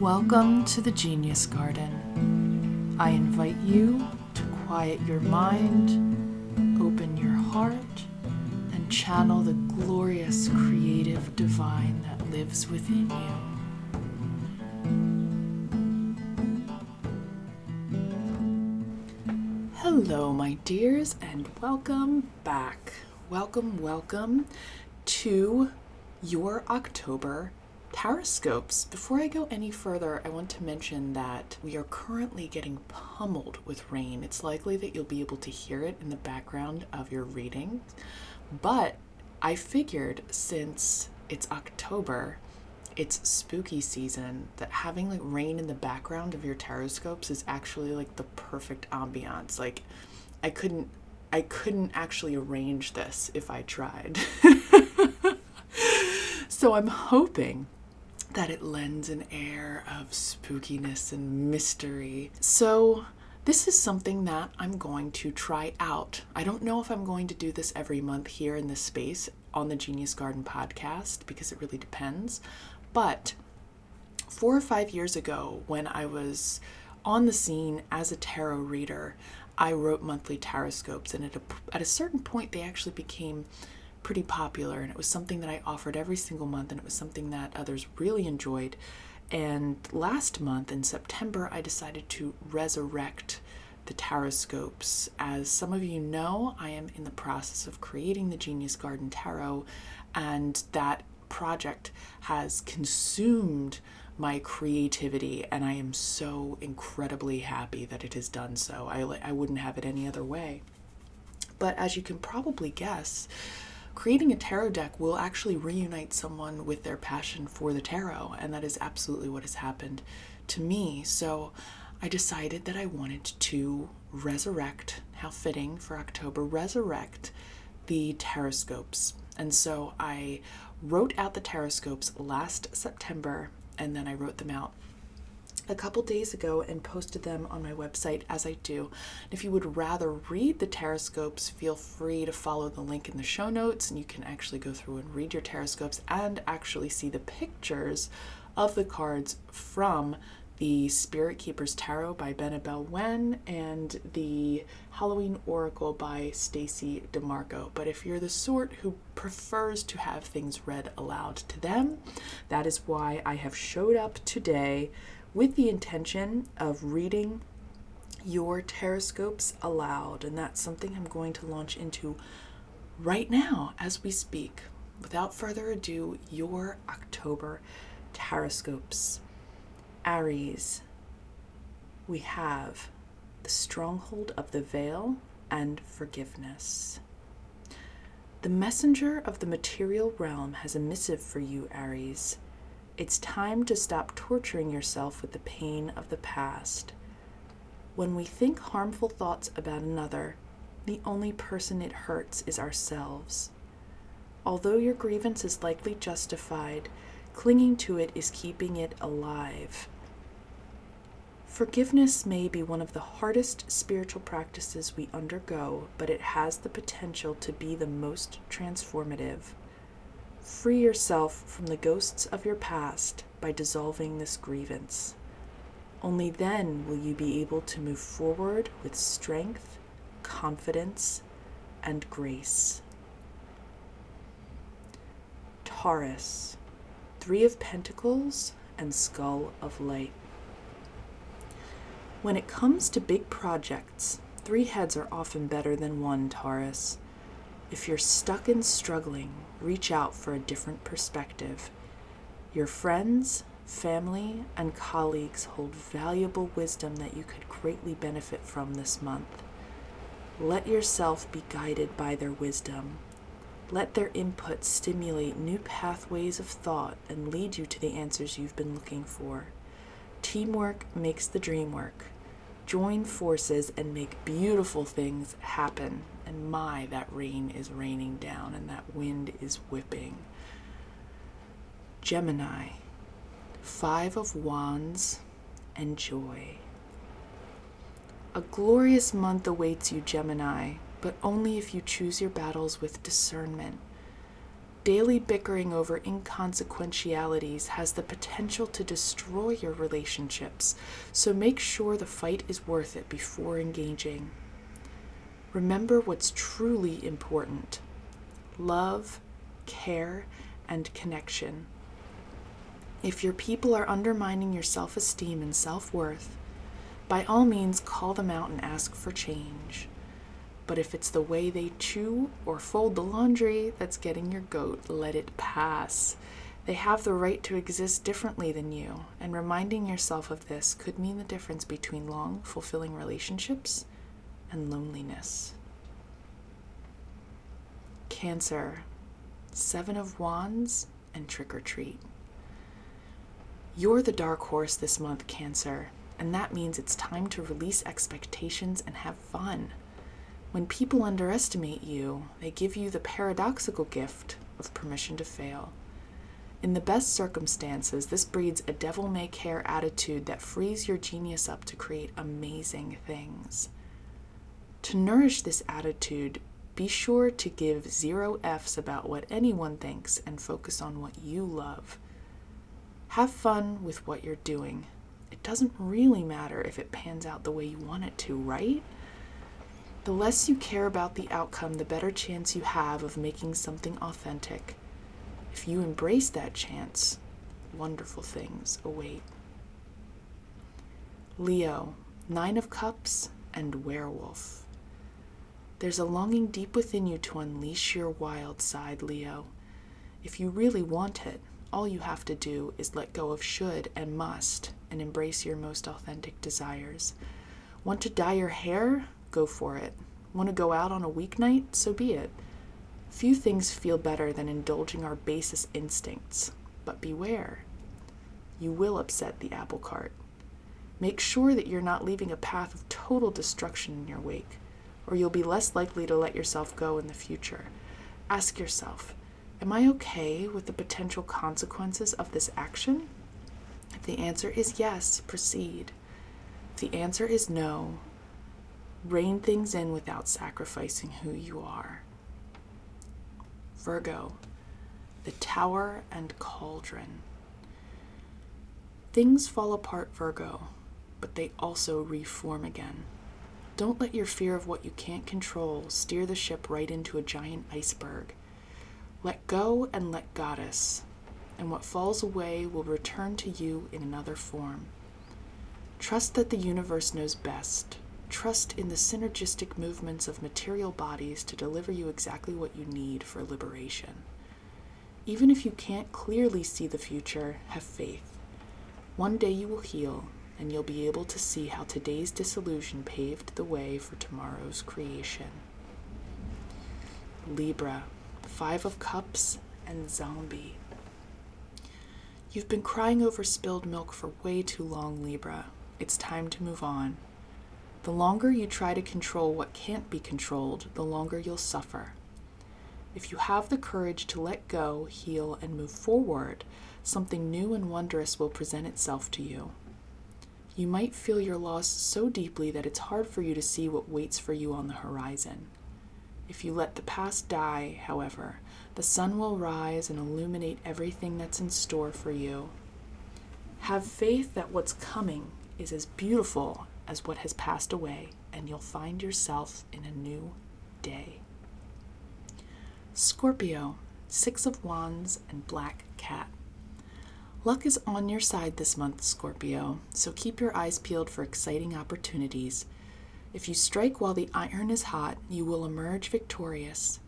Welcome to the Genius Garden. I invite you to quiet your mind, open your heart, and channel the glorious creative divine that lives within you. Hello, my dears, and welcome back. Welcome, welcome to your October Tarotscopes. Before I go any further, I want to mention that we are currently getting pummeled with rain. It's likely that you'll be able to hear it in the background of your reading. But I figured since it's October, it's spooky season, that having like rain in the background of your tarotscopes is actually like the perfect ambiance. Like I couldn't I couldn't actually arrange this if I tried. so I'm hoping that it lends an air of spookiness and mystery. So, this is something that I'm going to try out. I don't know if I'm going to do this every month here in this space on the Genius Garden podcast because it really depends. But four or five years ago, when I was on the scene as a tarot reader, I wrote monthly tarotscopes, and at a, at a certain point, they actually became pretty popular and it was something that I offered every single month and it was something that others really enjoyed. And last month in September, I decided to resurrect the Tarotscopes. As some of you know, I am in the process of creating the Genius Garden Tarot, and that project has consumed my creativity, and I am so incredibly happy that it has done so. I, I wouldn't have it any other way. But as you can probably guess, creating a tarot deck will actually reunite someone with their passion for the tarot, and that is absolutely what has happened to me. So I decided that I wanted to resurrect, how fitting for October, resurrect the tarotscopes. And so I wrote out the tarotscopes last September, and then I wrote them out a couple days ago and posted them on my website as I do. If you would rather read the tarotscopes, feel free to follow the link in the show notes and you can actually go through and read your tarotscopes and actually see the pictures of the cards from the Spirit Keepers Tarot by Benebell Wen and the Halloween Oracle by Stacey DeMarco. But if you're the sort who prefers to have things read aloud to them, that is why I have showed up today with the intention of reading your tarotscopes aloud. And that's something I'm going to launch into right now as we speak. Without further ado, your October tarotscopes. Aries, we have the stronghold of the veil and forgiveness. The messenger of the material realm has a missive for you, Aries. It's time to stop torturing yourself with the pain of the past. When we think harmful thoughts about another, the only person it hurts is ourselves. Although your grievance is likely justified, clinging to it is keeping it alive. Forgiveness may be one of the hardest spiritual practices we undergo, but it has the potential to be the most transformative. Free yourself from the ghosts of your past by dissolving this grievance. Only then will you be able to move forward with strength, confidence, and grace. Taurus, Three of Pentacles and Skull of Light. When it comes to big projects, three heads are often better than one, Taurus. If you're stuck and struggling, reach out for a different perspective. Your friends, family, and colleagues hold valuable wisdom that you could greatly benefit from this month. Let yourself be guided by their wisdom. Let their input stimulate new pathways of thought and lead you to the answers you've been looking for. Teamwork makes the dream work. Join forces and make beautiful things happen and my, that rain is raining down and that wind is whipping. Gemini, Five of Wands and Joy. A glorious month awaits you, Gemini, but only if you choose your battles with discernment. Daily bickering over inconsequentialities has the potential to destroy your relationships, so make sure the fight is worth it before engaging. Remember what's truly important love, care, and connection. If your people are undermining your self esteem and self worth, by all means call them out and ask for change. But if it's the way they chew or fold the laundry that's getting your goat, let it pass. They have the right to exist differently than you, and reminding yourself of this could mean the difference between long, fulfilling relationships and loneliness. Cancer, Seven of Wands, and Trick or Treat. You're the dark horse this month, Cancer, and that means it's time to release expectations and have fun. When people underestimate you, they give you the paradoxical gift of permission to fail. In the best circumstances, this breeds a devil may care attitude that frees your genius up to create amazing things. To nourish this attitude, be sure to give zero F's about what anyone thinks and focus on what you love. Have fun with what you're doing. It doesn't really matter if it pans out the way you want it to, right? The less you care about the outcome, the better chance you have of making something authentic. If you embrace that chance, wonderful things await. Leo, Nine of Cups, and Werewolf. There's a longing deep within you to unleash your wild side, Leo. If you really want it, all you have to do is let go of should and must and embrace your most authentic desires. Want to dye your hair? go for it. Want to go out on a weeknight? So be it. Few things feel better than indulging our basest instincts, but beware. You will upset the apple cart. Make sure that you're not leaving a path of total destruction in your wake, or you'll be less likely to let yourself go in the future. Ask yourself Am I okay with the potential consequences of this action? If the answer is yes, proceed. If the answer is no, rein things in without sacrificing who you are. Virgo, the Tower and Cauldron. Things fall apart, Virgo, but they also reform again. Don't let your fear of what you can't control steer the ship right into a giant iceberg. Let go and let Goddess, and what falls away will return to you in another form. Trust that the universe knows best Trust in the synergistic movements of material bodies to deliver you exactly what you need for liberation. Even if you can't clearly see the future, have faith. One day you will heal, and you'll be able to see how today's disillusion paved the way for tomorrow's creation. Libra, Five of Cups, and Zombie. You've been crying over spilled milk for way too long, Libra. It's time to move on. The longer you try to control what can't be controlled, the longer you'll suffer. If you have the courage to let go, heal, and move forward, something new and wondrous will present itself to you. You might feel your loss so deeply that it's hard for you to see what waits for you on the horizon. If you let the past die, however, the sun will rise and illuminate everything that's in store for you. Have faith that what's coming is as beautiful as what has passed away, and you'll find yourself in a new day. Scorpio, Six of Wands, and Black Cat. Luck is on your side this month, Scorpio, so keep your eyes peeled for exciting opportunities. If you strike while the iron is hot, you will emerge victorious.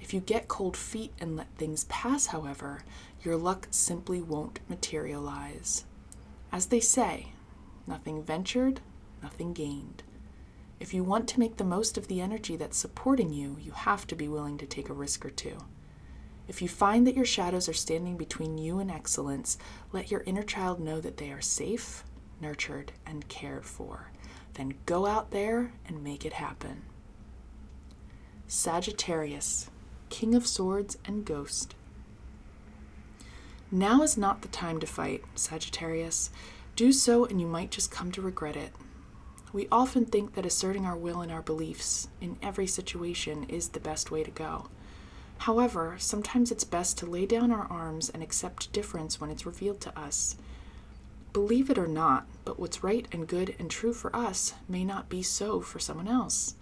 If you get cold feet and let things pass, however, your luck simply won't materialize. As they say, nothing ventured, nothing gained. If you want to make the most of the energy that's supporting you, you have to be willing to take a risk or two. If you find that your shadows are standing between you and excellence, let your inner child know that they are safe, nurtured, and cared for. Then go out there and make it happen. Sagittarius, King of Swords and Ghost. Now is not the time to fight, Sagittarius. Do so, and you might just come to regret it. We often think that asserting our will and our beliefs in every situation is the best way to go. However, sometimes it's best to lay down our arms and accept difference when it's revealed to us. Believe it or not, but what's right and good and true for us may not be so for someone else.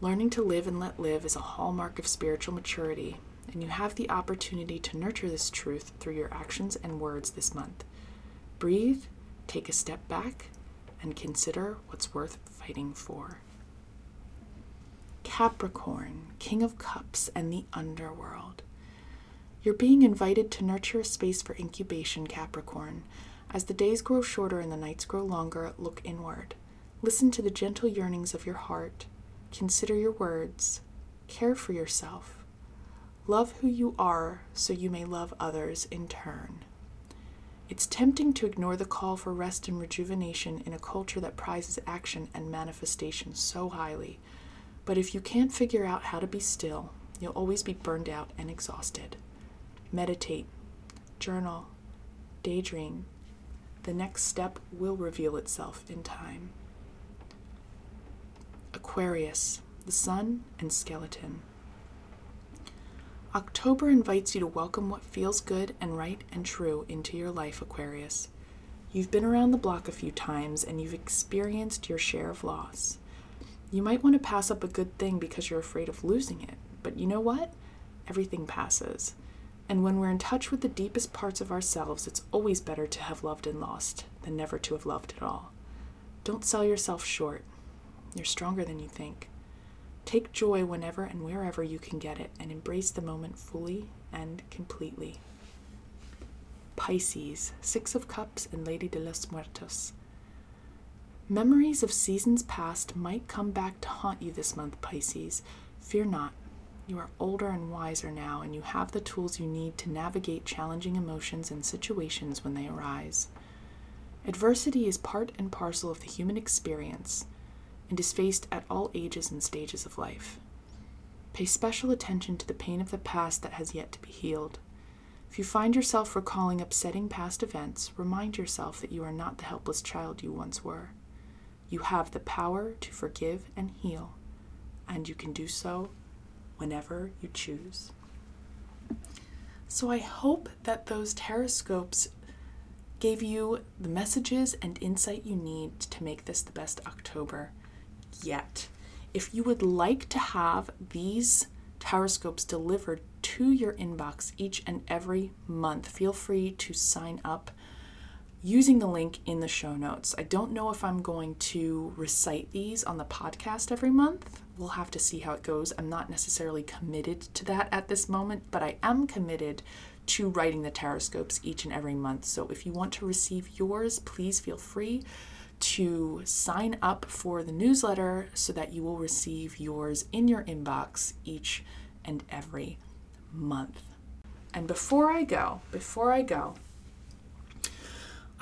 Learning to live and let live is a hallmark of spiritual maturity, and you have the opportunity to nurture this truth through your actions and words this month. Breathe, take a step back, and consider what's worth fighting for. Capricorn, King of Cups, and the Underworld. You're being invited to nurture a space for incubation, Capricorn. As the days grow shorter and the nights grow longer, look inward. Listen to the gentle yearnings of your heart. Consider your words. Care for yourself. Love who you are so you may love others in turn. It's tempting to ignore the call for rest and rejuvenation in a culture that prizes action and manifestation so highly. But if you can't figure out how to be still, you'll always be burned out and exhausted. Meditate, journal, daydream. The next step will reveal itself in time. Aquarius, the Sun and Skeleton. October invites you to welcome what feels good and right and true into your life, Aquarius. You've been around the block a few times and you've experienced your share of loss. You might want to pass up a good thing because you're afraid of losing it, but you know what? Everything passes. And when we're in touch with the deepest parts of ourselves, it's always better to have loved and lost than never to have loved at all. Don't sell yourself short. You're stronger than you think. Take joy whenever and wherever you can get it and embrace the moment fully and completely. Pisces, Six of Cups, and Lady de los Muertos. Memories of seasons past might come back to haunt you this month, Pisces. Fear not. You are older and wiser now, and you have the tools you need to navigate challenging emotions and situations when they arise. Adversity is part and parcel of the human experience and is faced at all ages and stages of life. Pay special attention to the pain of the past that has yet to be healed. If you find yourself recalling upsetting past events, remind yourself that you are not the helpless child you once were. You have the power to forgive and heal, and you can do so whenever you choose. So I hope that those tarotscopes gave you the messages and insight you need to make this the best October yet. If you would like to have these tarotscopes delivered to your inbox each and every month, feel free to sign up using the link in the show notes. I don't know if I'm going to recite these on the podcast every month. We'll have to see how it goes. I'm not necessarily committed to that at this moment, but I am committed to writing the Tarotscopes each and every month. So if you want to receive yours, please feel free to sign up for the newsletter so that you will receive yours in your inbox each and every month. And before I go, before I go,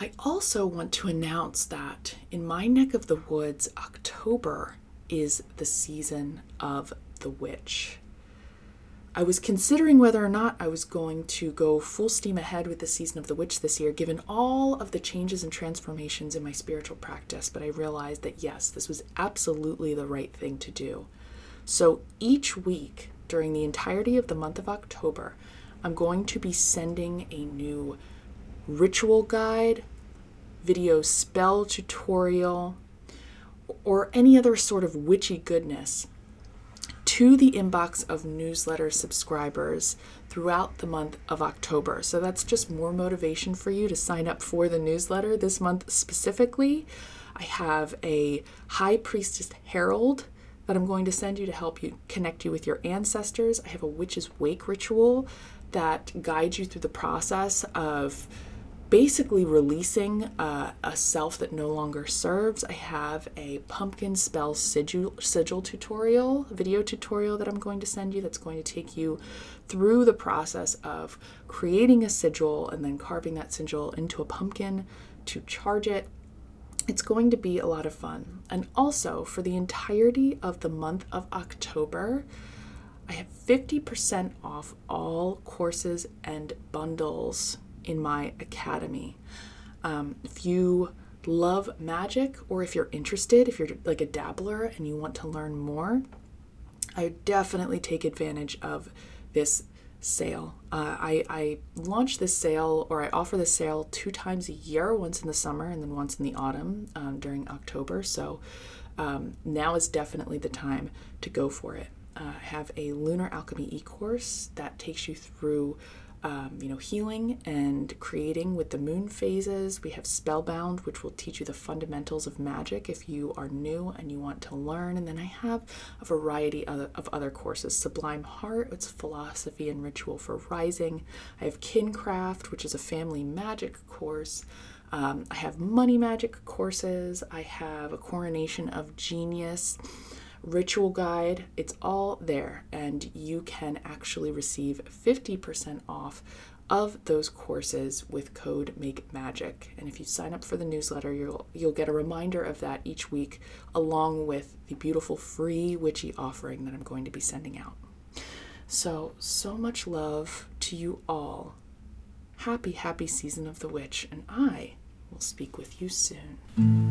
I also want to announce that in my neck of the woods, October is the season of the witch. I was considering whether or not I was going to go full steam ahead with the season of the witch this year, given all of the changes and transformations in my spiritual practice, but I realized that yes, this was absolutely the right thing to do. So each week during the entirety of the month of October, I'm going to be sending a new ritual guide, video spell tutorial, or any other sort of witchy goodness to the inbox of newsletter subscribers throughout the month of October. So that's just more motivation for you to sign up for the newsletter this month specifically. I have a High Priestess Herald that I'm going to send you to help you connect you with your ancestors. I have a Witch's Wake ritual that guides you through the process of basically releasing uh, a self that no longer serves. I have a pumpkin spell sigil, sigil tutorial, video tutorial that I'm going to send you that's going to take you through the process of creating a sigil and then carving that sigil into a pumpkin to charge it. It's going to be a lot of fun. And also, for the entirety of the month of October, I have 50% off all courses and bundles in my academy. Um, if you love magic or if you're interested, if you're like a dabbler and you want to learn more, I definitely take advantage of this sale. Uh, I, I launch this sale or I offer this sale two times a year, once in the summer and then once in the autumn um, during October. So um, now is definitely the time to go for it. Uh, I have a lunar alchemy e course that takes you through um, you know, healing and creating with the moon phases. We have Spellbound, which will teach you the fundamentals of magic if you are new and you want to learn. And then I have a variety of, other courses. Sublime Heart, it's philosophy and ritual for rising. I have Kincraft, which is a family magic course. Um, I have money magic courses. I have a coronation of genius ritual guide. It's all there, and you can actually receive 50% off of those courses with code make magic and if you sign up for the newsletter you'll you'll get a reminder of that each week along with the beautiful free witchy offering that I'm going to be sending out. So so much love to you all. Happy happy season of the witch and I will speak with you soon